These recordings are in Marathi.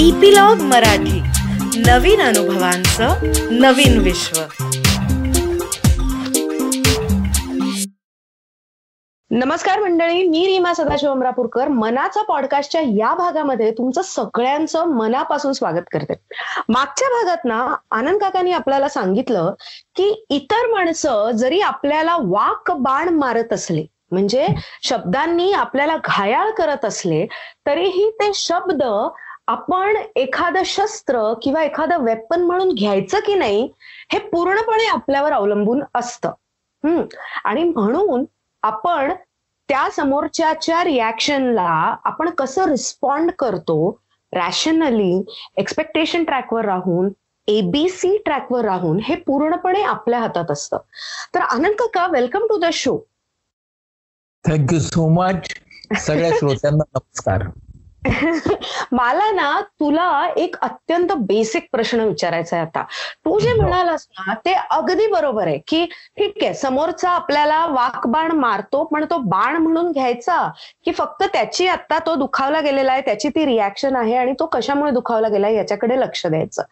इपिलॉग मराठी. नवीन अनुभवांचं नवीन विश्व. नमस्कार मंडळी मी रीमा सदाशिव अमरापूरकर. मनाचा पॉडकास्टच्या या भागामध्ये तुमचं सगळ्यांचं मनापासून स्वागत करते. मागच्या भागात ना आनंद काकांनी आपल्याला सांगितलं की इतर माणसं जरी आपल्याला वाक बाण मारत असले म्हणजे शब्दांनी आपल्याला घायाळ करत असले तरीही ते शब्द आपण एखादं शस्त्र किंवा एखादं वेपन म्हणून घ्यायचं की नाही हे पूर्णपणे आपल्यावर अवलंबून असतं. हम्म. आणि म्हणून आपण त्या समोरच्याच्या रिॲक्शनला आपण कसं रिस्पॉन्ड करतो? रॅशनली एक्सपेक्टेशन ट्रॅकवर राहून एबीसी ट्रॅकवर राहून हे पूर्णपणे आपल्या हातात असतं. तर आनंद काका welcome to the show thank you so much सगळ्या श्रोत्यांना नमस्कार. मला ना तुला एक अत्यंत बेसिक प्रश्न विचारायचा आहे आता. तू जे म्हणालास ना ते अगदी बरोबर आहे की ठीक आहे समोरचा आपल्याला वाकबाण मारतो पण तो बाण म्हणून घ्यायचा की फक्त त्याची आता तो दुखावला गेलेला आहे त्याची ती रिॲक्शन आहे आणि तो कशामुळे दुखावला गेला याच्याकडे लक्ष द्यायचं.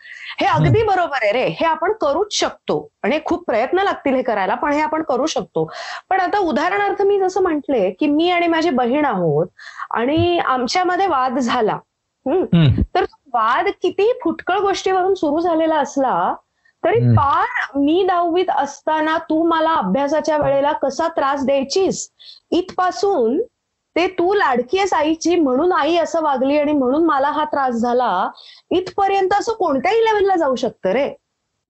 हे अगदी बरोबर आहे रे. हे आपण करूच शकतो आणि खूप प्रयत्न लागतील हे करायला पण हे आपण करू शकतो. पण आता उदाहरणार्थ मी जसं म्हंटले की मी आणि माझी बहीण आहोत आणि आमच्यामध्ये वाद झाला. तर वाद किती फुटकळ गोष्टीवरून सुरू झालेला असला तरी पार मी दहावीत असताना तू मला अभ्यासाच्या वेळेला कसा त्रास द्यायचीस? इथपासून ते तू लाडकी आहेस आईची म्हणून आई असं वागली आणि म्हणून मला हा त्रास झाला इथपर्यंत असं कोणत्याही लेवलला जाऊ शकतं रे?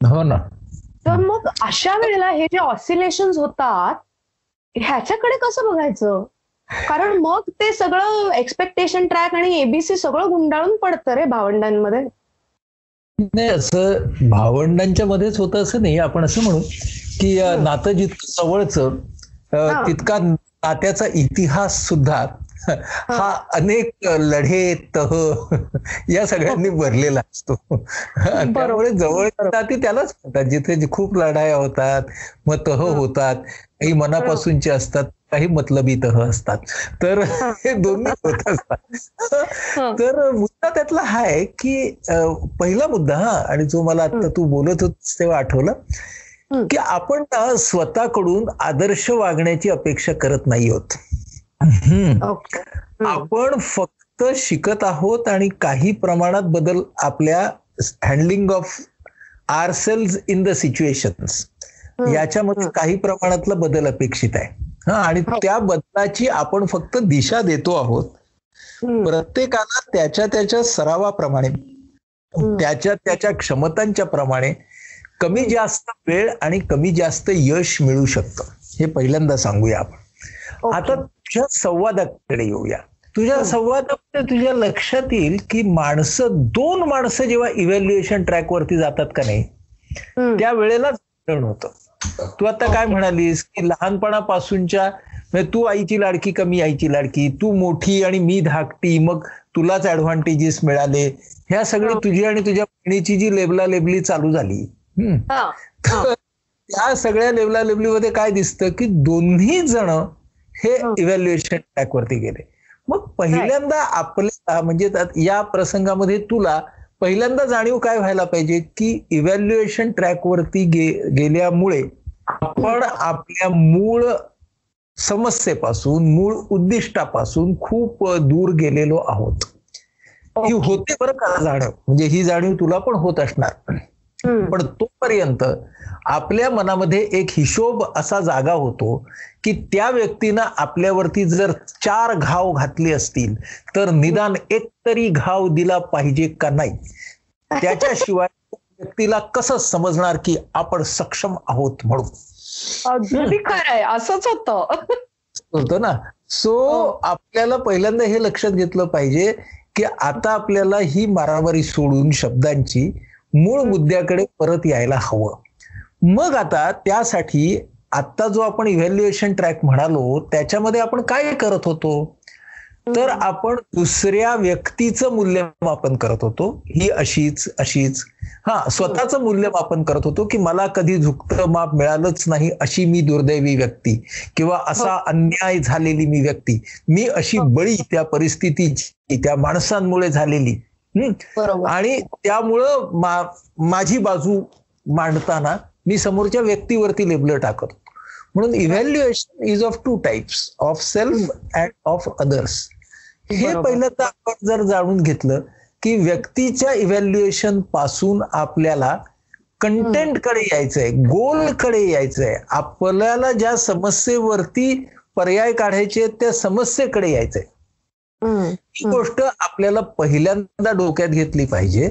हो ना. तर मग अशा वेळेला हे जे ऑसिलेशन होतात ह्याच्याकडे कसं बघायचं? कारण मग ते सगळं एक्सपेक्टेशन ट्रॅक आणि एबीसी सगळं गुंडाळून पडतं रे भावंडांमध्ये. नाही असं भावंडांच्या मध्येच होतं असं नाही. आपण असं म्हणू की नातं जितकं जवळचं तितका नात्याचा इतिहास सुद्धा हा अनेक लढे तह या सगळ्यांनी भरलेला असतो. त्यामुळे जवळ नाती त्यालाच म्हणतात. जिथे खूप लढाया होतात मग तह होतात काही मनापासूनचे असतात काही मतलबी तह असतात. तर हे. दोन्ही होत असतात. तर मुद्दा त्यातला हा आहे की पहिला मुद्दा हा आणि जो मला आता तू बोलत होत तेव्हा आठवलं की आपण स्वतःकडून आदर्श वागण्याची अपेक्षा करत नाही आहोत आपण फक्त शिकत आहोत आणि काही प्रमाणात बदल आपल्या handling of ourselves in the situations याच्यामध्ये काही प्रमाणातला बदल अपेक्षित आहे. हा आणि त्या बदलाची आपण फक्त दिशा देतो आहोत. प्रत्येकाला त्याच्या त्याच्या सरावाप्रमाणे त्याच्या त्याच्या क्षमतांच्या प्रमाणे कमी जास्त वेळ आणि कमी जास्त यश मिळू शकतं. हे पहिल्यांदा सांगूया आपण. आता तुझ्या संवादाकडे येऊया. तुझ्या संवादामध्ये तुझ्या लक्षात येईल की माणसं दोन माणसं जेव्हा इव्हॅल्युएशन ट्रॅकवरती जातात का नाही त्या वेळेलाच होतं. तू आता काय म्हणालीस की लहानपणापासूनच्या तू आईची लाडकी कमी आईची लाडकी तू मोठी आणि मी धाकटी मग तुलाच ऍडव्हान्टेजेस मिळाले. ह्या सगळी तुझी आणि तुझ्या बहिणीची जी लेबला लेबली चालू झाली. त्या सगळ्या लेबला लेबलीमध्ये काय दिसतं की दोन्ही जण हे इव्हॅल्युएशन ट्रॅकवरती गेले. मग पहिल्यांदा आपल्या म्हणजे या प्रसंगामध्ये तुला पहिल्यांदा जाणीव काय व्हायला पाहिजे की इव्हॅल्युएशन ट्रॅकवरती गे गेल्यामुळे आपण आपल्या मूळ समस्येपासून मूळ उद्दिष्टापासून खूप दूर गेलेलो आहोत. ही होते बरं का जाणीव म्हणजे ही जाणीव तुला पण होत असणार. पण तोपर्यंत आपल्या मनामध्ये एक हिशोब असा जागा होतो की त्या व्यक्तीनं आपल्यावरती जर चार घाव घातले असतील तर निदान एक तरी घाव दिला पाहिजे का नाही? त्याच्याशिवाय व्यक्तीला कसं समजणार की आपण सक्षम आहोत म्हणून? अगदी खरंय. असंच होतं. होतं ना. सो आपल्याला पहिल्यांदा हे लक्षात घेतलं पाहिजे की आता आपल्याला ही मारामारी सोडून शब्दांची मूळ मुद्द्याकडे परत यायला हवं. मग आता त्यासाठी आता जो आपण इव्हॅल्युएशन ट्रॅक म्हणालो त्याच्यामध्ये आपण काय करत होतो? तर आपण दुसऱ्या व्यक्तीचं मूल्यमापन करत होतो. ही अशीच अशीच. हा स्वतःचं मूल्यमापन करत होतो की मला कधी झुकतं माप मिळालंच नाही अशी मी दुर्दैवी व्यक्ती किंवा असा अन्याय झालेली मी व्यक्ती. मी अशी बळी त्या परिस्थितीची त्या माणसांमुळे झालेली. आणि त्यामुळं मा- माझी बाजू मांडताना मी समोरच्या व्यक्तीवरती लेबल टाकतो म्हणून evaluation is of two types of self and of others हे बरोबर. पहिलं तर आपण जर जाणून घेतलं की व्यक्तीच्या इव्हॅल्युएशनपासून आपल्याला कंटेंटकडे यायचंय गोलकडे यायचंय आपल्याला ज्या समस्येवरती पर्याय काढायचे त्या समस्येकडे यायचंय. ही गोष्ट आपल्याला पहिल्यांदा डोक्यात घेतली पाहिजे.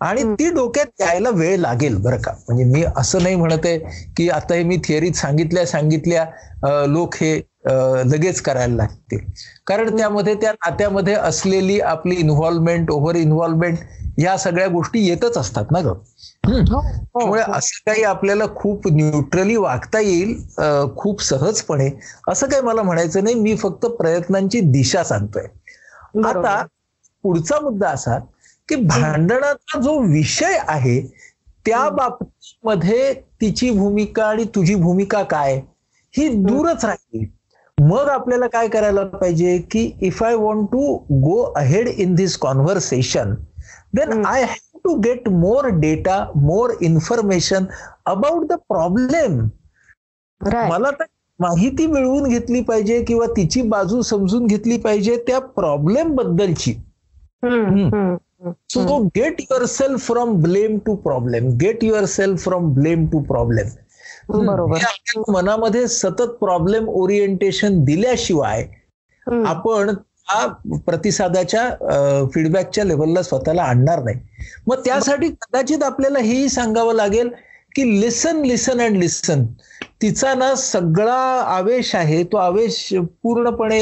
आणि ती डोक्यात यायला वेळ लागेल बरं का. म्हणजे मी असं नाही म्हणत आहे की आता हे मी थिअरीत सांगितल्या सांगितल्या लोक हे लगेच करायला लागतील. कारण त्यामध्ये त्या नात्यामध्ये असलेली आपली इन्व्हॉल्वमेंट ओव्हर इन्व्हॉल्वमेंट या सगळ्या गोष्टी येतच असतात ना ग. हो, हो, त्यामुळे हो. असं काही आपल्याला खूप न्यूट्रली वागता येईल खूप सहजपणे असं काही मला म्हणायचं नाही. मी फक्त प्रयत्नांची दिशा सांगतोय. आता पुढचा मुद्दा असा की भांडणाचा जो विषय आहे त्या बाबतीमध्ये तिची भूमिका आणि तुझी भूमिका काय? ही दूरच राहील. मग आपल्याला काय करायला पाहिजे की if I want to go ahead in this conversation then. I have to get more data more information about the problem. मला तर माहिती मिळवून घेतली पाहिजे किंवा तिची बाजू समजून घेतली पाहिजे त्या प्रॉब्लेम बद्दलची. So get yourself from blame to problem get yourself from blame to problem बरोबर. मनामध्ये सतत प्रॉब्लेम ओरिएंटेशन दिल्याशिवाय हम्म, आपण हा प्रतिसादाच्या फीडबॅकच्या लेवलला स्वतःला आणणार नाही. मग त्यासाठी कदाचित आपल्याला हेही सांगावं लागेल की लिसन लिसन अँड लिसन तिचा ना सगळा आवेश आहे तो आवेश पूर्णपणे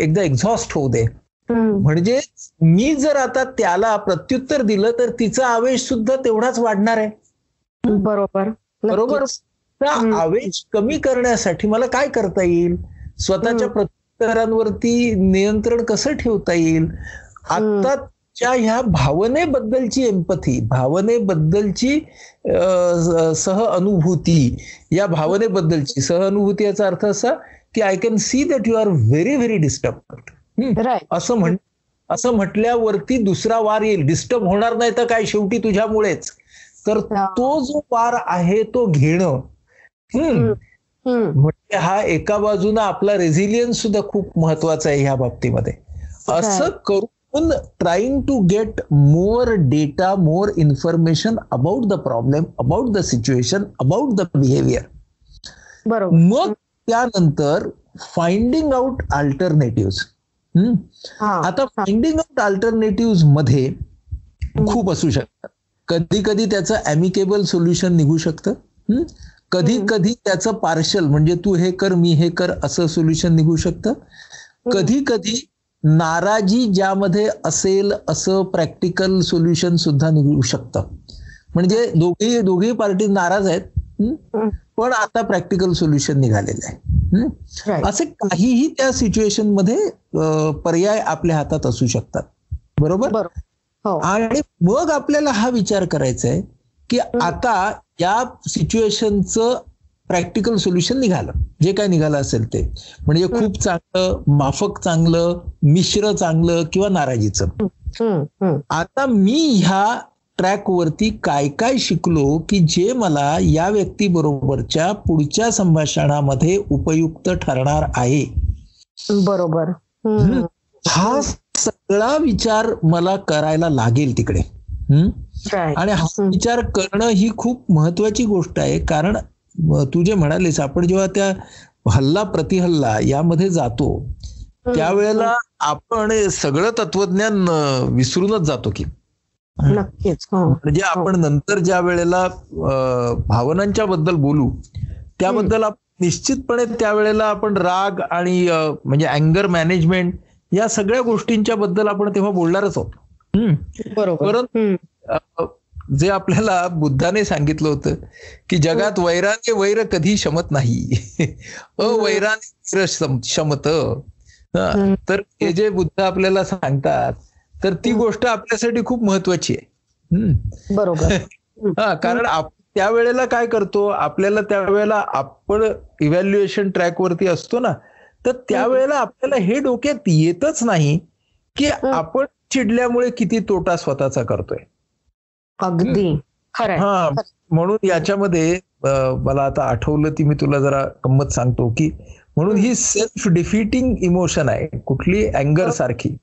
एकदा एक्झॉस्ट होऊ दे. म्हणजे मी जर आता त्याला प्रत्युत्तर दिलं तर तिचा आवेश सुद्धा तेवढाच वाढणार आहे. बरोबर. बरोबर. आवेश कमी करण्यासाठी मला काय करता येईल? स्वतःच्या प्रत्युत्तरांवरती नियंत्रण कसं ठेवता येईल? आत्ताच्या ह्या भावनेबद्दलची एम्पथी भावनेबद्दलची सह अनुभूती या भावनेबद्दलची. सह अनुभूती याचा अर्थ असा की I can see that you are very very disturb असं म्हण असं म्हटल्यावरती दुसरा वार येईल. डिस्टर्ब होणार नाही तर काय? शेवटी तुझ्यामुळेच. तर. तो जो वार आहे तो घेणं. हम्म, म्हणजे हा एका बाजूनं आपला रेझिलियन्स सुद्धा खूप महत्त्वाचा आहे ह्या बाबतीमध्ये. असं करून trying to get more data more information about the problem about the situation about the behaviour बरोबर. मग त्यानंतर फाइंडिंग आउट अल्टरनेटिव्ह आता फाइंडिंग आउट अल्टरनेटिव्हमध्ये खूप असू शकतात. कधी कधी त्याचं अॅमिकेबल सोल्युशन निघू शकतं? कधी कधी त्याचं पार्शल म्हणजे तू हे कर मी हे कर असं सोल्युशन निघू शकतं. कधी कधी नाराजी ज्यामध्ये असेल असं प्रॅक्टिकल सोल्युशन सुद्धा निघू शकतं. म्हणजे दोघी दोघी पार्टी नाराज आहेत. पण आता प्रॅक्टिकल सोल्युशन निघालेलं आहे. असे काहीही त्या सिच्युएशनमध्ये पर्याय आपल्या हातात असू शकतात. बरोबर? हो. आणि मग आपल्याला हा विचार करायचा आहे की आता या सिच्युएशनचं प्रॅक्टिकल सोल्युशन निघालं. जे काय निघालं असेल ते. म्हणजे खूप चांगलं माफक चांगलं मिश्र चांगलं किंवा नाराजीचं. आता मी ह्या ट्रॅकवरती काय काय शिकलो की जे मला या व्यक्तीबरोबरच्या पुढच्या संभाषणामध्ये उपयुक्त ठरणार आहे? बरोबर. हा? सगळा विचार मला करायला लागेल तिकडे. आणि हा. विचार करणं ही खूप महत्वाची गोष्ट आहे. कारण तू जे म्हणालीस आपण जेव्हा त्या हल्ला प्रतिहल्ला यामध्ये जातो त्यावेळेला आपण सगळं तत्वज्ञान विसरूनच जातो की. नक्कीच. हो. म्हणजे आपण नंतर ज्या वेळेला भावनांच्या बद्दल बोलू त्याबद्दल आपण निश्चितपणे त्यावेळेला आपण राग आणि म्हणजे अँगर मॅनेजमेंट या सगळ्या गोष्टींच्या बद्दल आपण तेव्हा बोलणारच आहोत. परंतु जे आपल्याला बुद्धाने सांगितलं होतं की जगात वैराने वैर कधी शमत नाही. अवैराने वैर शम- शमत. हा. तर हे जे बुद्ध आपल्याला सांगतात तर ती गोष्ट आपल्यासाठी खूप महत्वाची आहे. बरोबर. हा कारण त्यावेळेला काय करतो आपल्याला त्यावेळेला आपण इव्हॅल्युएशन ट्रॅकवरती असतो ना तर त्यावेळेला आपल्याला हे डोक्यात येतच नाही की आपण चिडल्यामुळे किती तोटा स्वतःचा करतोय. अगदी. हा म्हणून याच्यामध्ये मला आता आठवलं ती मी तुला जरा गंमत सांगतो की म्हणून ही सेल्फ डिफिटिंग इमोशन आहे कुठली अँगर सारखी.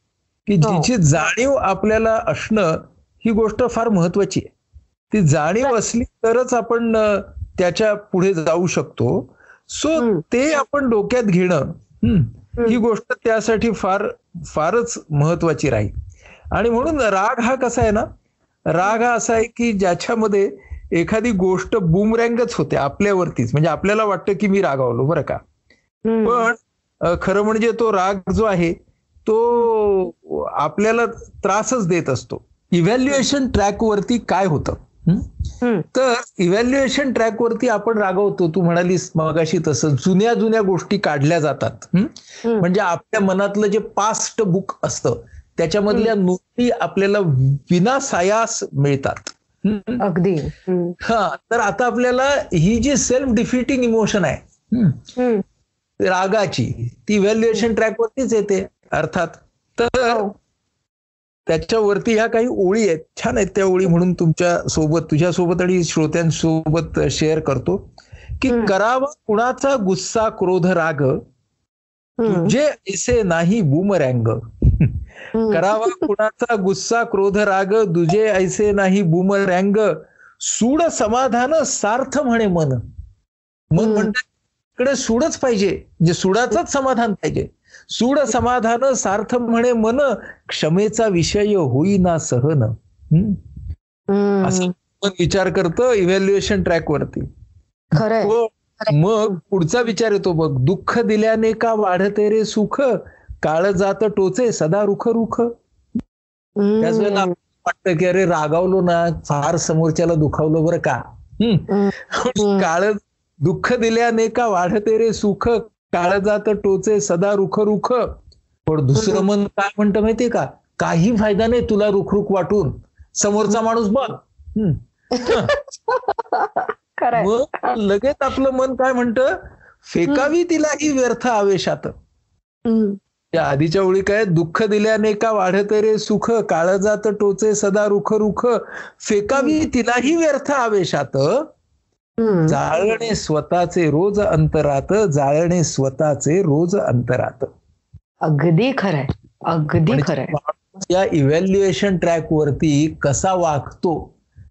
की हो. जिची जाणीव आपल्याला असणं ही गोष्ट फार महत्वाची आहे. ती जाणीव असली तरच आपण त्याच्या पुढे जाऊ शकतो. सो. ते आपण डोक्यात घेणं ही गोष्ट त्यासाठी फार फारच महत्वाची राहील. आणि म्हणून राग हा कसा आहे ना राग हा असा आहे की ज्याच्यामध्ये एखादी गोष्ट बुमरँगच होते आपल्यावरतीच. म्हणजे आपल्याला वाटतं की मी रागावलो बरं का. पण खरं म्हणजे तो राग जो आहे तो आपल्याला त्रासच देत असतो. इव्हॅल्युएशन ट्रॅकवरती काय होतं. तर इव्हॅल्युएशन ट्रॅकवरती आपण रागवतो. तू म्हणालीस मगाशी तसं जुन्या जुन्या गोष्टी काढल्या जातात. म्हणजे आपल्या मनातलं जे पास्ट बुक असतं त्याच्यामधल्या नोंदी आपल्याला विनासायास मिळतात. हं? अगदी. हा. तर आता आपल्याला ही जी सेल्फ डिफिटिंग इमोशन आहे. रागाची ती व्हॅल्युएशन ट्रॅकवरतीच येते. अर्थात तर. त्याच्यावरती ह्या काही ओळी आहेत छान आहेत त्या ओळी म्हणून तुमच्यासोबत तुझ्या सोबत आणि श्रोत्यांसोबत शेअर करतो की. करावा कुणाचा गुस्सा क्रोध राग. तुझे ऐसे नाही बुमरँग. करावा कुणाचा गुस्सा क्रोध राग दुजे ऐसे नाही बुमरँग सूड समाधान सार्थ म्हणे मन मन. म्हणतात इकडे सूडच पाहिजे म्हणजे सुडाचंच समाधान पाहिजे सूड समाधान सार्थ म्हणे मन क्षमेचा विषय होईना सहन. असं मन विचार करतं इव्हॅल्युएशन ट्रॅकवरती खरंय. व मग पुढचा विचार येतो बघ. दुःख दिल्याने का वाढते रे सुख? काळ जात टोचे सदा रुख रुख. त्याच वेळेला वाटतं की अरे रागावलो ना फार समोरच्याला दुखावलं बरं का. काळ दुःख दिल्याने का वाढते रे सुख? काळ जात टोचे सदा रुख रुख पण दुसरं मन काय म्हणतं माहितीये का? काही फायदा नाही तुला रुखरुख वाटून. समोरचा माणूस बघ. मग लगेच आपलं मन काय म्हणतं? फेकावी तिला ही व्यर्थ आवेशात. त्या आधीच्या ओळी काय? दुःख दिल्याने का वाढते रे सुख? काळ जात टोचे सदा रुख रुख फेकावी तिलाही व्यर्थ आवेशात. जाळणे स्वतःचे रोज अंतरात जाळणे स्वतःचे रोज अंतरात अगदी खरंय अगदी म्हणजे खरंय या इव्हॅल्युएशन ट्रॅक वरती कसा वागतो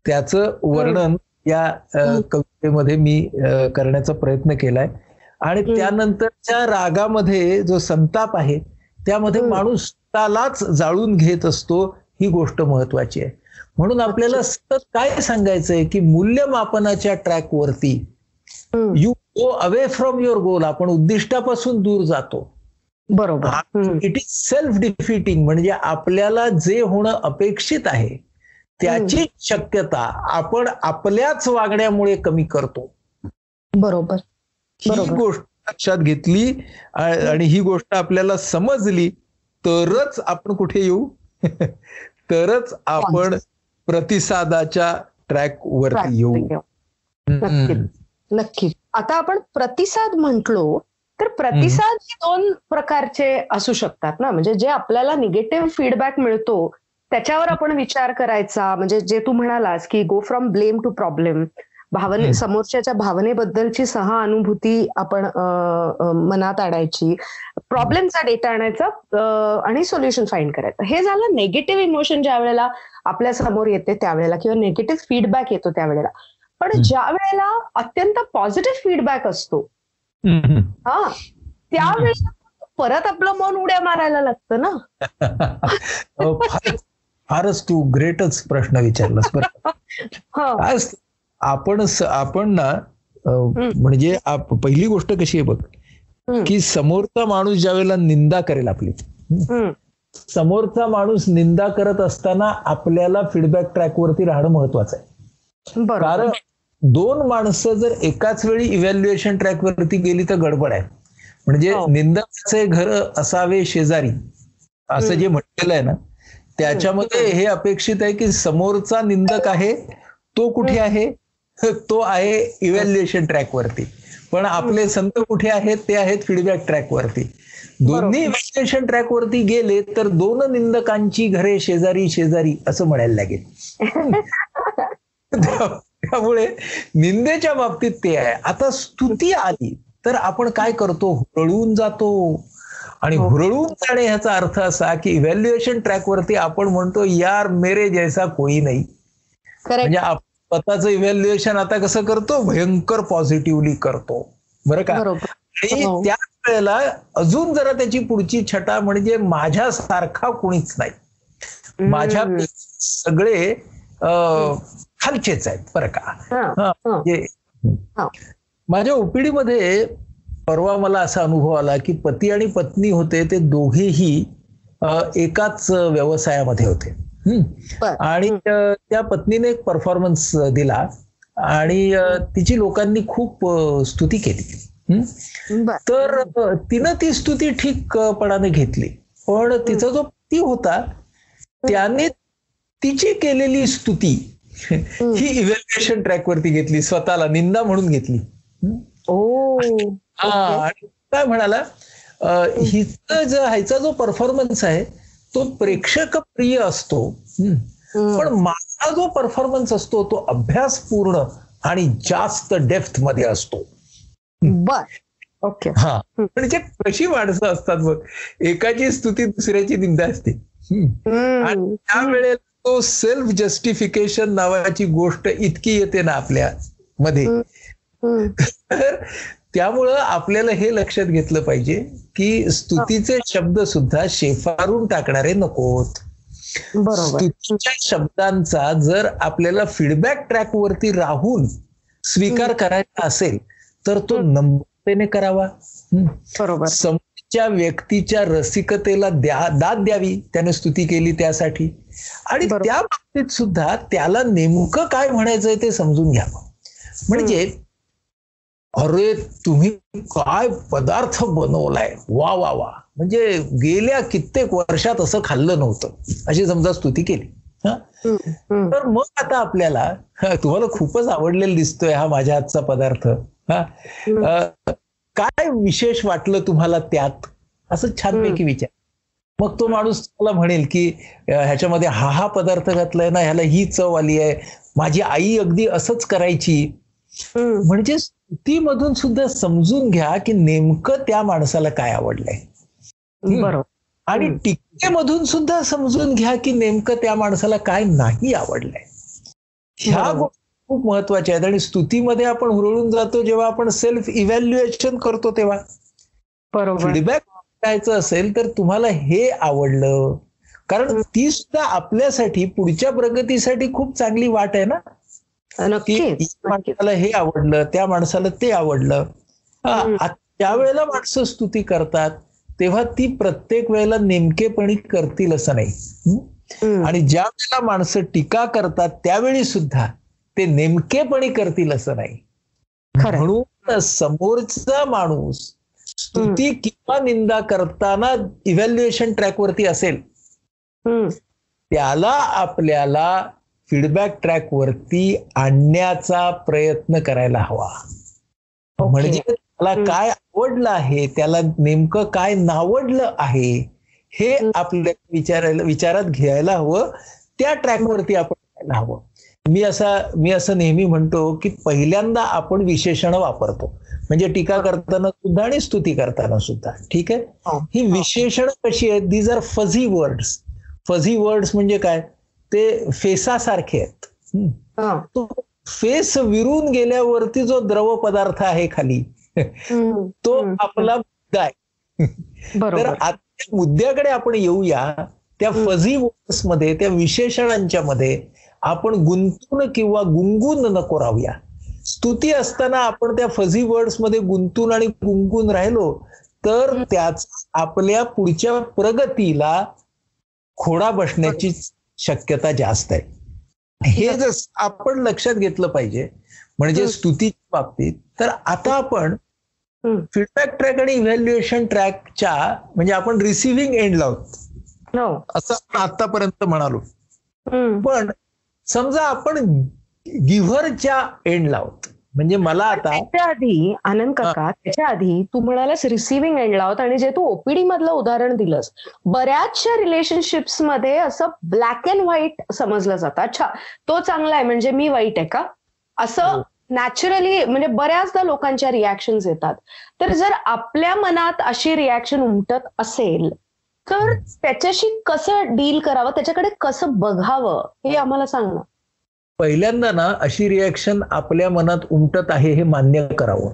त्याचं वर्णन या. कवितेमध्ये मी करण्याचा प्रयत्न केलाय आणि. त्यानंतरच्या रागामध्ये जो संताप आहे त्यामध्ये. माणूस स्वतःलाच जाळून घेत असतो ही गोष्ट महत्वाची आहे म्हणून आपल्याला सतत काय सांगायचंय की मूल्यमापनाच्या ट्रॅक वरती हम्म. You go away from your goal आपण उद्दिष्टापासून दूर जातो. बरोबर. इट इज सेल्फ डिफिटिंग म्हणजे आपल्याला जे होणं अपेक्षित आहे त्याची शक्यता आपण आपल्याच वागण्यामुळे कमी करतो. बरोबर. ही. गोष्ट लक्षात घेतली आणि ही गोष्ट आपल्याला समजली तरच आपण कुठे येऊ? तरच आपण प्रतिसादाच्या ट्रॅक वरती येऊ. नक्कीच आता आपण प्रतिसाद म्हंटलो तर प्रतिसाद हे दोन प्रकारचे असू शकतात ना? म्हणजे जे आपल्याला निगेटिव्ह फीडबॅक मिळतो त्याच्यावर आपण विचार करायचा. म्हणजे जे तू म्हणालास की go from blame to problem भावने हम्म. समोरच्याच्या भावनेबद्दलची सहानुभूती आपण अं, अं, मनात आणायची. प्रॉब्लेमचा डेटा आणायचा आणि सोल्युशन फाइंड करायचं. हे झालं नेगेटिव्ह इमोशन ज्या वेळेला आपल्यासमोर येते त्यावेळेला किंवा नेगेटिव्ह फीडबॅक येतो त्यावेळेला. पण. ज्या वेळेला अत्यंत पॉझिटिव्ह फीडबॅक असतो. हा त्यावेळेला परत आपलं मन उड्या मारायला लागतं ना. फारच तू ग्रेटच प्रश्न विचारलास बरं हा. आपण आपण ना म्हणजे आप- पहिली गोष्ट कशी आहे बघ. की समोरचा माणूस ज्या वेळेला निंदा करेल आपली. समोरचा माणूस निंदा करत असताना आपल्याला फीडबॅक ट्रॅक वरती राहणं महत्वाचं आहे कारण दोन माणसं जर एकाच वेळी इव्हॅल्युएशन ट्रॅक वरती गेली तर गडबड आहे म्हणजे हो. निंदकाचे घर असावे शेजारी असं. जे म्हटलेलं आहे ना त्याच्यामध्ये हे अपेक्षित आहे की समोरचा निंदक आहे तो कुठे आहे तो आहे इव्हॅल्युएशन ट्रॅक वरती. पण आपले संत कुठे आहेत ते आहेत फीडबॅक ट्रॅकवरती दोन्ही इव्हॅल्युएशन ट्रॅकवरती गेले तर दोन निंदकांची घरे शेजारी शेजारी असं म्हणायला लागेल. त्यामुळे निंदेच्या बाबतीत ते आहे. आता स्तुती आली तर आपण काय करतो? हुरळून जातो. आणि हुरळून जाणे ह्याचा अर्थ असा की इव्हॅल्युएशन ट्रॅकवरती आपण म्हणतो यार मेरे जैसा कोई नाही. म्हणजे स्वतःचं इव्हॅल्युएशन आता कसं करतो भयंकर पॉझिटिव्हली करतो बरं का आणि हो. त्या वेळेला अजून जरा त्याची पुढची छटा म्हणजे माझ्यासारखा कोणीच नाही माझ्या सगळे खालचेच आहेत बरं का. म्हणजे. माझ्या ओपीडी मध्ये परवा मला असा अनुभव आला की पती आणि पत्नी होते ते दोघेही एकाच व्यवसायामध्ये होते. आणि त्या पत्नीने एक परफॉर्मन्स दिला. आणि तिची लोकांनी खूप स्तुती केली. तर तिनं ती स्तुती ठीकपणाने घेतली. पण तिचा जो पती होता त्याने तिची केलेली स्तुती ही इव्हॅल्युएशन ट्रॅकवरती घेतली. स्वतःला निंदा म्हणून घेतली. ओ. हा आणि काय म्हणाला हिचं जो परफॉर्मन्स आहे तो प्रेक्षक प्रिय असतो. पण माझा जो परफॉर्मन्स असतो तो अभ्यासपूर्ण आणि जास्त डेप्थमध्ये असतो. बर. ओके. हा. म्हणजे कशी माणसं असतात बघ. एकाची स्तुती दुसऱ्याची निंदा असते. आणि त्यावेळेला तो सेल्फ जस्टिफिकेशन नावाची गोष्ट इतकी येते ना आपल्या मध्ये. तर त्यामुळं आपल्याला हे लक्षात घेतलं पाहिजे. की स्तुतीचे शब्द सुद्धा शेफारून टाकणारे नकोत. बरोबर. स्तुतीच्या शब्दांचा जर आपल्याला फीडबॅक ट्रॅकवरती राहून स्वीकार करायचा असेल तर तो नम्रतेने करावा. बरोबर. समोरच्या व्यक्तीच्या रसिकतेला द्या दाद द्यावी त्याने स्तुती केली त्यासाठी. आणि. त्या बाबतीत सुद्धा त्याला नेमकं काय म्हणायचंय ते समजून घ्यावं. म्हणजे अरे तुम्ही काय पदार्थ बनवलाय? वा वा वा. म्हणजे गेल्या कित्येक वर्षात असं खाल्लं नव्हतं. अशी समजा स्तुती केली. हा. तर मग आता आपल्याला तुम्हाला खूपच आवडलेला दिसतोय हा माझ्या हातचा पदार्थ. हा? काय विशेष वाटलं तुम्हाला त्यात? असं छानपैकी विचार. मग तो माणूस तुम्हाला म्हणेल की ह्याच्यामध्ये हा हा पदार्थ घातलाय ना ह्याला ही चव आली आहे. माझी आई अगदी असंच करायची. हम्म. म्हणजे स्तुतीमधून सुद्धा समजून घ्या की नेमकं त्या माणसाला काय आवडलंय. बरोबर. आणि. टीकेमधून सुद्धा समजून घ्या की नेमकं त्या माणसाला काय नाही आवडलंय. ह्या. गोष्टी खूप महत्त्वाच्या आहेत आणि स्तुतीमध्ये आपण हुरळून जातो जेव्हा आपण सेल्फ इव्हॅल्युएशन करतो तेव्हा. बरोबर. फीडबॅक द्यायचं असेल तर तुम्हाला हे आवडलं. कारण ती सुद्धा आपल्यासाठी पुढच्या प्रगतीसाठी खूप चांगली वाट आहे ना. नक्कीच. माणसाला हे आवडलं त्या माणसाला ते आवडलं त्यावेळेला माणसं स्तुती करतात तेव्हा ती प्रत्येक वेळेला नेमकेपणी करतील असं नाही. आणि ज्या वेळेला माणसं टीका करतात त्यावेळी सुद्धा ते नेमकेपणी करतील असं नाही. म्हणून समोरचा माणूस स्तुती किंवा निंदा करताना इव्हॅल्युएशन ट्रॅकवरती असेल. त्याला आपल्याला फीडबॅक ट्रॅक वरती आणण्याचा प्रयत्न करायला हवा. ओके. म्हणजे त्याला. काय आवडलं आहे त्याला नेमकं काय नावडलं आहे हे आपल्या विचारायला विचारात घ्यायला हवं. त्या ट्रॅकवरती आपण जायला हवं. मी असा मी असं नेहमी म्हणतो की पहिल्यांदा आपण विशेषण वापरतो. म्हणजे टीका करताना सुद्धा आणि स्तुती करताना सुद्धा. ठीक आहे? हो. ही विशेषण कशी आहेत? These are fuzzy words fuzzy words म्हणजे काय? ते फेसासारखे आहेत. तो फेस विरून गेल्यावरती जो द्रव पदार्थ आहे खाली. तो. आपला मुद्दा आहे. तर आता मुद्द्याकडे आपण येऊया. त्या फझी वर्ड्समध्ये त्या विशेषणांच्या मध्ये आपण गुंतून किंवा गुंगून नको राहूया. स्तुती असताना आपण त्या फझी वर्ड्समध्ये गुंतून आणि गुंगून राहिलो तर त्याचा आपल्या पुढच्या प्रगतीला खोडा बसण्याची शक्यता जास्त आहे. हे जर आपण लक्षात घेतलं पाहिजे म्हणजे. स्तुतीच्या बाबतीत तर आता आपण. फीडबॅक ट्रॅक आणि इव्हॅल्युएशन ट्रॅकच्या म्हणजे आपण रिसिव्हिंग एंडला आहोत. हो. असं आपण आतापर्यंत म्हणालो. पण समजा आपण गिव्हरच्या एंडला आहोत. म्हणजे मला आता त्याच्या आधी आनंद काका त्याच्या आधी तू म्हणालास रिसिव्हिंग एंडला आहोत आणि जे तू ओपीडी मधलं उदाहरण दिलंस बऱ्याचशा रिलेशनशिप्समध्ये असं ब्लॅक अँड व्हाईट समजलं जातं. अच्छा तो चांगला आहे म्हणजे मी वाईट आहे का? असं हो. नॅचरली म्हणजे बऱ्याचदा लोकांच्या रिॲक्शन येतात. तर जर आपल्या मनात अशी रिॲक्शन उमटत असेल तर त्याच्याशी कसं डील करावं त्याच्याकडे कसं बघावं हे आम्हाला सांग ना. पहिल्यांदा ना अशी रिॲक्शन आपल्या मनात उमटत आहे हे मान्य करावं.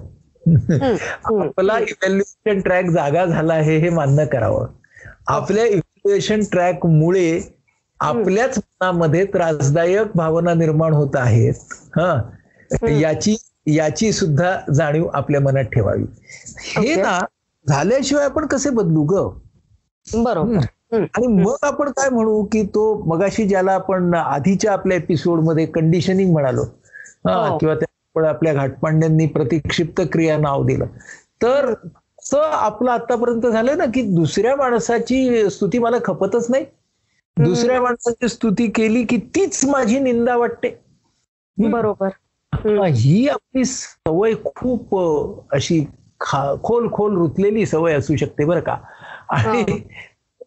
आपला इव्हॅल्युएशन ट्रॅक जागा झाला आहे हे मान्य करावं. आपल्या इव्हॅल्युएशन ट्रॅक मुळे आपल्याच मनामध्ये त्रासदायक भावना निर्माण होत आहेत. हा. याची याची सुद्धा जाणीव आपल्या मनात ठेवावी. हे. ना झाल्याशिवाय आपण कसे बदलू ग? बरोबर. आणि मग आपण काय म्हणू की तो मगाशी ज्याला आपण आधीच्या आपल्या एपिसोडमध्ये कंडिशनिंग म्हणालो हा. किंवा त्या आपण आपल्या घाटपांड्यांनी प्रतिक्षिप्त क्रिया नाव दिलं. तर आपलं आतापर्यंत झालं ना की दुसऱ्या माणसाची स्तुती मला खपतच नाही. दुसऱ्या माणसाची स्तुती केली की तीच माझी निंदा वाटते. बरोबर. ही आपली सवय खूप अशी खा- खोल खोल रुतलेली सवय असू शकते बरं का. आणि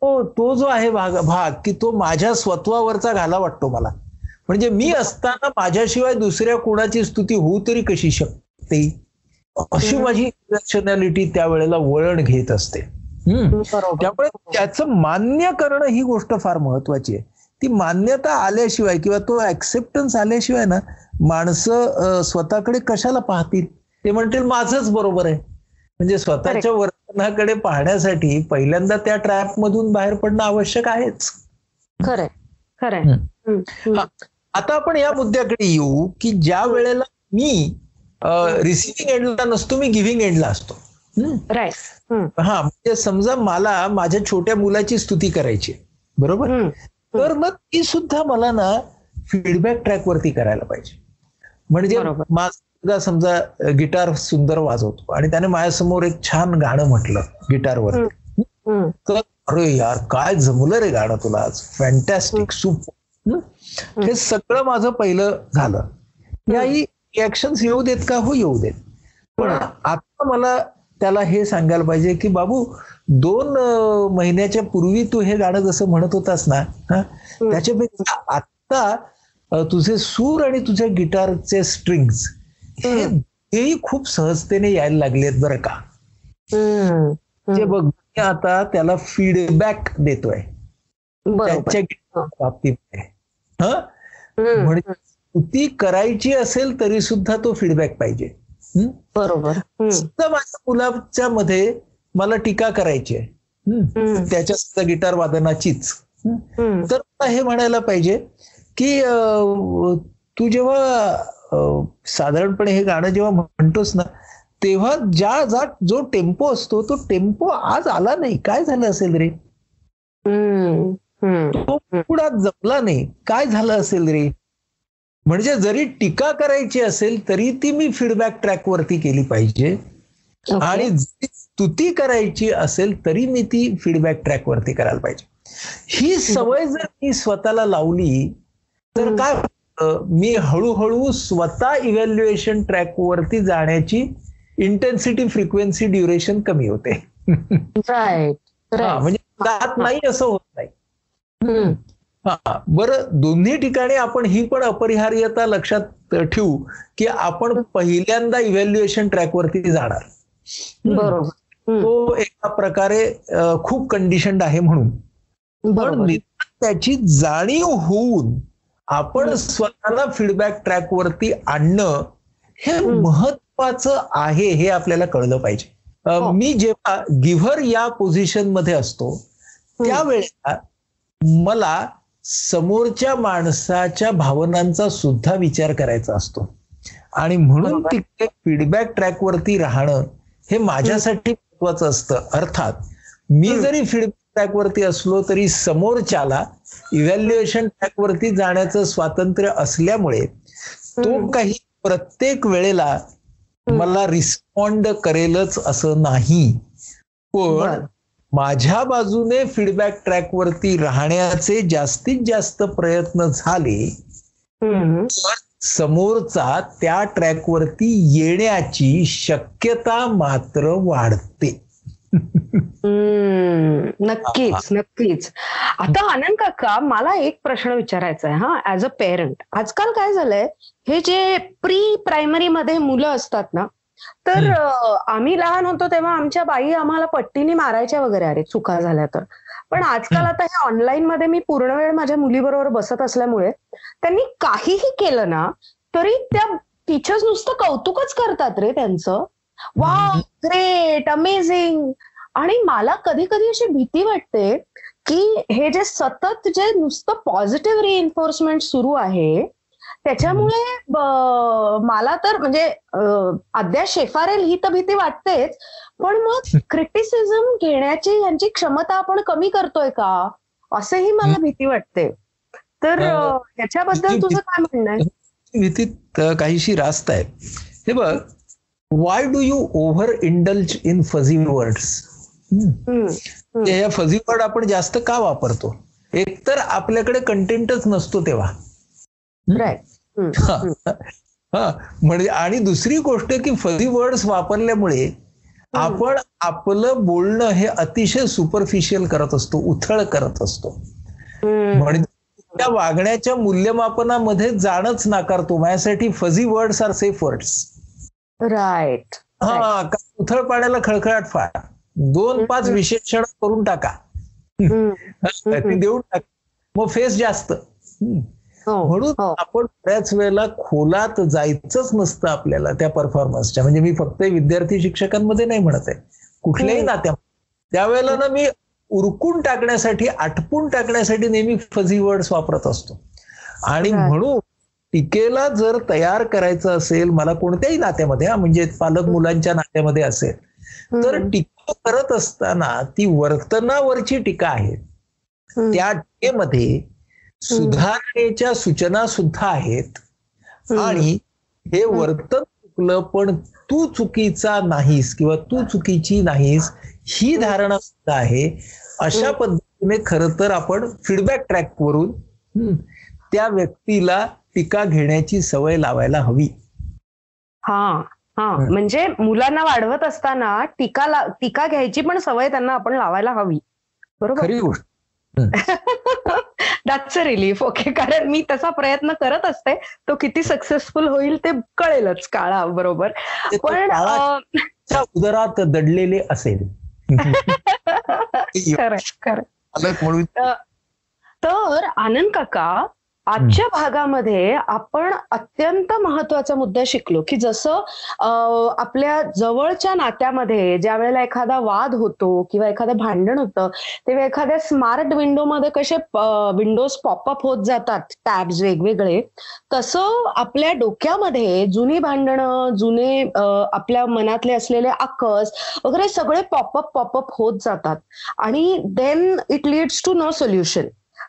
तो तो जो आहे भाग भाग की तो माझ्या स्वत्वावरचा घाला वाटतो मला. म्हणजे मी असताना माझ्याशिवाय दुसऱ्या कोणाची स्तुती होऊ तरी कशी शकते? अशी. माझी पर्सनॅलिटी त्यावेळेला वळण घेत असते. त्यामुळे त्याचं मान्य करणं ही गोष्ट फार महत्वाची आहे. ती मान्यता आल्याशिवाय किंवा तो ऍक्सेप्टन्स आल्याशिवाय ना माणसं स्वतःकडे कशाला पाहतील? ते म्हणतील माझंच बरोबर आहे. म्हणजे स्वतःच्या वर्तनाकडे पाहण्यासाठी पहिल्यांदा त्या ट्रॅप मधून बाहेर पडणं आवश्यक आहेच खरंय खरंय. हा. आता आपण या मुद्द्याकडे येऊ की ज्या वेळेला मी रिसिव्हिंग एंडला नसतो मी गिव्हिंग एंडला असतो. राईट हा म्हणजे समजा मला माझ्या छोट्या मुलाची स्तुती करायची आहे. बरोबर. तर मग ती सुद्धा मला ना फीडबॅक ट्रॅक वरती करायला पाहिजे म्हणजे बरोबर. माझा मुलगा समजा गिटार सुंदर वाजवतो. आणि त्याने माझ्यासमोर एक छान गाणं म्हटलं गिटारवर. तर अरे यार काय जमलं रे गाणं तुला आज? फॅन्टॅस्टिक सुपर हे? सगळं माझं पहिलं झालं. याही रिॲक्शन्स येऊ देत का? हो येऊ देत. पण आता मला त्याला हे सांगायला पाहिजे की बाबू दोन महिन्याच्या पूर्वी तू हे गाणं जसं म्हणत होतास ना हा, त्याच्यापेक्षा आता अं, तुझे सूर आणि तुझ्या गिटारचे स्ट्रिंग्स हे हेही खूप सहजतेने यायला लागलेत बरं का. जे बघ मी आता त्याला फीडबॅक देतोय. त्याच्या हा. हम्म. म्हणजे स्तुती करायची असेल तरी सुद्धा तो फीडबॅक पाहिजे? बरोबर. माझ्या मुलाच्या मध्ये मला टीका करायची आहे. त्याच्या सुद्धा गिटार वादनाचीच. तर मला हे म्हणायला पाहिजे की तू जेव्हा साधारणपणे हे गाणं जेव्हा म्हणतोस ना तेव्हा ज्या जा जो टेम्पो असतो तो टेम्पो आज आला नाही. काय झालं असेल रे. तो पुढा जमला नाही. काय झालं असेल रे? म्हणजे जरी टीका करायची असेल तरी ती मी फीडबॅक ट्रॅक वरती केली पाहिजे. आणि जरी स्तुती करायची असेल तरी मी ती फीडबॅक ट्रॅक वरती करायला पाहिजे. ही सवय जर मी स्वतःला लावली तर. काय मी हळूहळू स्वतः इव्हॅल्युएशन ट्रॅक वरती जाण्याची इंटेन्सिटी फ्रिक्वेन्सी ड्युरेशन कमी होते. म्हणजे जात नाही असं होत नाही. हा बरं दोन्ही ठिकाणी आपण ही पण अपरिहार्यता लक्षात ठेवू की आपण पहिल्यांदा इव्हॅल्युएशन ट्रॅक वरती जाणार. बरोबर. तो एका प्रकारे खूप कंडिशन्ड आहे म्हणून. पण त्याची जाणीव होऊन आपण स्वतःला फीडबॅक ट्रॅक वरती आणणं हे. महत्वाचं आहे हे आपल्याला कळलं पाहिजे हो. मी जेव्हा गिव्हर या पोझिशनमध्ये असतो त्यावेळेला मला समोरच्या माणसाच्या भावनांचा सुद्धा विचार करायचा असतो आणि म्हणून. तिकडे फीडबॅक ट्रॅक वरती राहणं हे माझ्यासाठी महत्वाचं असतं अर्थात मी. जरी फीडबॅक ट्रॅक वरती असलो तरी समोरच्याला इव्हॅल्युएशन ट्रॅक वरती जाण्याचं स्वातंत्र्य असल्यामुळे तो. काही प्रत्येक वेळेला. मला रिस्पॉन्ड करेलच असं नाही पण. माझ्या बाजूने फीडबॅक ट्रॅक वरती राहण्याचे जास्तीत जास्त प्रयत्न झाले. तर समोरचा त्या ट्रॅकवरती येण्याची शक्यता मात्र वाढते नक्कीच नक्कीच. आता आनंद काका मला एक प्रश्न विचारायचा आहे हा ऍज अ पेरेंट आजकाल काय झालंय हे जे प्री प्रायमरी मध्ये मुलं असतात ना तर आम्ही लहान होतो तेव्हा आमच्या बाई आम्हाला पट्टीने मारायच्या वगैरे अरे चुका झाल्या तर. पण आजकाल. आता हे ऑनलाईन मध्ये मी पूर्ण वेळ माझ्या मुलीबरोबर बसत असल्यामुळे त्यांनी काहीही केलं ना तरी त्या टीचर्स नुसतं कौतुकच करतात रे त्यांचं. वा. ग्रेट अमेझिंग आणि मला कधी कधी अशी भीती वाटते की हे जे सतत जे नुसतं पॉझिटिव्ह रिएन्फोर्समेंट सुरू आहे त्याच्यामुळे मला तर म्हणजे अं, अद्याप शेफारेल ही तर भीती वाटतेच. पण मग क्रिटिसिझम घेण्याची यांची क्षमता आपण कमी करतोय का? असंही मला भीती वाटते. तर अं, ह्याच्याबद्दल तुझं काय म्हणणं आहे? भीतीत अ, काहीशी रास्त आहे. हे बघ why do you overindulge in fuzzy words या फझी वर्ड आपण जास्त का वापरतो? एकतर आपल्याकडे कंटेंटच नसतो तेव्हा. हम्म, हम्म. हा. म्हणजे आणि दुसरी गोष्ट की फझी वर्ड्स वापरल्यामुळे आपण आपलं बोलणं हे अतिशय सुपरफिशियल करत असतो उथळ करत असतो. म्हणजे त्या वागण्याच्या मूल्यमापनामध्ये जाणंच नाकारतो. माझ्यासाठी fuzzy words are safe words right हा का उथळ पाण्याला खळखळाट फार. दोन पाच विशेषण करून टाका. देऊन टाका. मग फेस जास्त. हो, म्हणून हो. आपण बऱ्याच वेळेला खोलात जायचंच नसतं आपल्याला त्या परफॉर्मन्सच्या. म्हणजे मी फक्त विद्यार्थी शिक्षकांमध्ये नाही म्हणत आहे. कुठल्याही. नात्या त्यावेळेला ना मी उरकून टाकण्यासाठी आटपून टाकण्यासाठी नेहमी फझी वर्ड्स वापरत असतो. आणि. म्हणून टीकेला जर तयार करायचं असेल मला कोणत्याही नात्यामध्ये म्हणजे पालक मुलांच्या नात्यामध्ये असेल तर. टीका करत असताना ती वर्तनावरची टीका आहे. त्या टीकेमध्ये सुधारणेच्या सूचना सुद्धा आहेत. आणि हे वर्तन चुकलं पण तू चुकीचा नाहीस किंवा तू चुकीची नाहीस ही धारणा सुद्धा आहे. अशा पद्धतीने खरं तर आपण फीडबॅक ट्रॅक वरून त्या व्यक्तीला टीका घेण्याची सवय लावायला हवी. हा हा. म्हणजे मुलांना वाढवत असताना टीका टीका घ्यायची पण सवय त्यांना आपण लावायला हवी. बरोबर? खरी गोष्ट. दॅट्स अ रिलीफ ओके कारण मी तसा प्रयत्न करत असते. तो किती सक्सेसफुल होईल ते कळेलच काळा बरोबर? पण उदरात दडलेले असेल. तर आनंद काका आजच्या भागामध्ये आपण अत्यंत महत्त्वाचा मुद्दा शिकलो की जसं आपल्या जवळच्या नात्यामध्ये ज्या वेळेला एखादा वाद होतो किंवा एखादं भांडण होतं तेव्हा एखाद्या स्मार्ट विंडोमध्ये कसे विंडोज पॉपअप होत जातात टॅब्स वेगवेगळे तसं आपल्या डोक्यामध्ये जुनी भांडणं जुने आपल्या मनातले असलेले आकस वगैरे सगळे पॉपअप पॉपअप होत जातात. आणि then it leads to no solution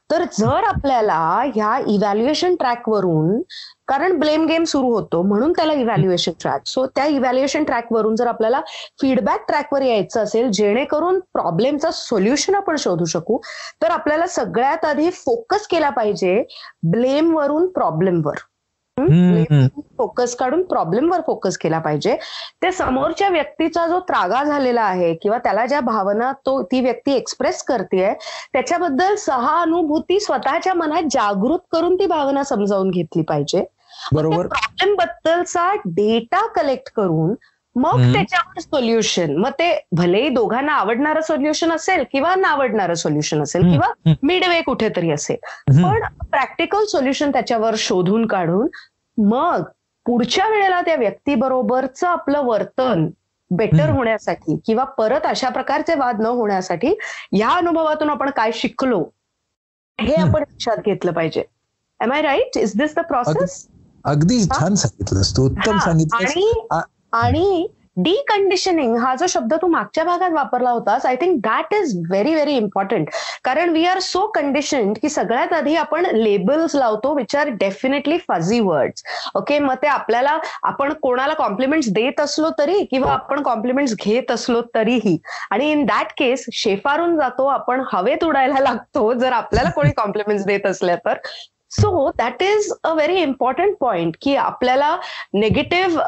तर जर आपल्याला ह्या इव्हॅल्युएशन ट्रॅकवरून कारण ब्लेम गेम सुरू होतो म्हणून त्याला इव्हॅल्युएशन ट्रॅक सो त्या इव्हॅल्युएशन ट्रॅकवरून जर आपल्याला फीडबॅक ट्रॅकवर यायचं असेल जेणेकरून प्रॉब्लेमचा सोल्युशन आपण शोधू शकू तर आपल्याला सगळ्यात आधी फोकस केला पाहिजे ब्लेम वरून प्रॉब्लेमवर फोकस काढून प्रॉब्लेमवर फोकस केला पाहिजे. त्या समोरच्या व्यक्तीचा जो त्रागा झालेला आहे किंवा त्याला ज्या भावना तो ती व्यक्ती एक्सप्रेस करते त्याच्याबद्दल सहानुभूती स्वतःच्या मनात जागृत करून ती भावना समजावून घेतली पाहिजे. बरोबर. प्रॉब्लेम बद्दलचा डेटा कलेक्ट करून मग. त्याच्यावर सोल्युशन मग ते भलेही दोघांना आवडणारं सोल्युशन असेल किंवा नावडणारं सोल्युशन असेल. किंवा. मिडवे कुठेतरी असेल. पण प्रॅक्टिकल सोल्युशन त्याच्यावर शोधून काढून मग पुढच्या वेळेला त्या व्यक्तीबरोबरचं आपलं वर्तन बेटर. होण्यासाठी किंवा परत अशा प्रकारचे वाद न होण्यासाठी या अनुभवातून आपण काय शिकलो हे. आपण लक्षात घेतलं पाहिजे am I right is this the process अगदी? छान सांगितलंस तू उत्तम सांगितलंस आणि डिकंडिशनिंग हा जो शब्द तू मागच्या भागात वापरला होतास I think that is very very important कारण वी आर सो कंडिशन्ड की सगळ्यात आधी आपण लेबल्स लावतो which are definitely fuzzy words okay मग ते आपल्याला आपण कोणाला कॉम्प्लिमेंट्स देत असलो तरी किंवा आपण कॉम्प्लिमेंट्स घेत असलो तरीही. आणि इन दॅट केस शेफारून जातो आपण हवेत उडायला लागतो जर आपल्याला कोणी कॉम्प्लिमेंट्स देत असल्या तर. So that is a very important point की आपल्याला नेगेटिव्ह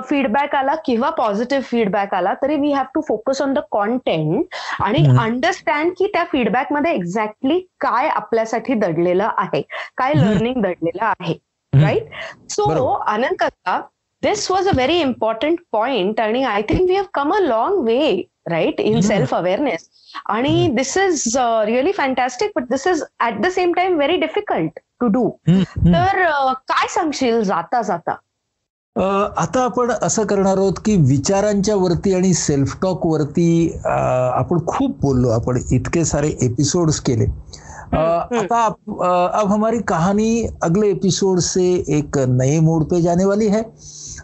फीडबॅक आला किंवा पॉझिटिव्ह फीडबॅक आला तरी we have to focus on the content आणि अंडरस्टँड की त्या फीडबॅकमध्ये एक्झॅक्टली काय आपल्यासाठी दडलेलं आहे काय लर्निंग दडलेलं आहे right so Anand this was a very important point आणि I think we have come a long way right in self awareness आणि this is really fantastic but this is at the same time very difficult to do तर काय सांगशील जाता जाता? आता आपण असं करणार आहोत की विचारांच्या वरती आणि सेल्फ टॉक वरती आपण खूप बोललो. आपण इतके सारे एपिसोड्स केले. आता अब हमारी कहानी अगले एपिसोड से एक नए मोड पे जाने वाली है।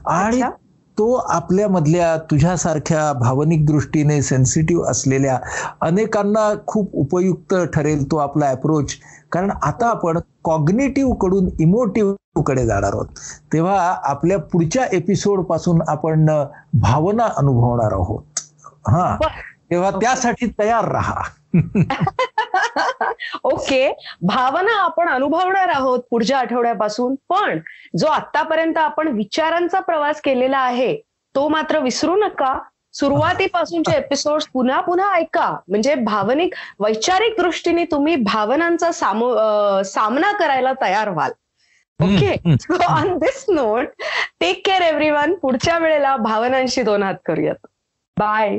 आणि तो आपल्यामधल्या तुझ्यासारख्या भावनिक दृष्टीने सेन्सिटिव्ह असलेल्या अनेकांना खूप उपयुक्त ठरेल तो आपला अप्रोच कारण आता आपण कॉग्नेटिव्हकडून इमोटिव्हकडे जाणार आहोत. तेव्हा आपल्या पुढच्या एपिसोडपासून आपण भावना अनुभवणार आहोत. हा. तेव्हा त्यासाठी तयार राहा. ओके. भावना आपण अनुभवणार आहोत पुढच्या आठवड्यापासून पण जो आतापर्यंत आपण विचारांचा प्रवास केलेला आहे तो मात्र विसरू नका. सुरुवातीपासूनचे एपिसोड पुन्हा पुन्हा ऐका. म्हणजे भावनिक वैचारिक दृष्टीने तुम्ही भावनांचा सामना करायला तयार व्हाल. Okay. On this note take care everyone पुढच्या वेळेला भावनांशी दोन हात करूयात. बाय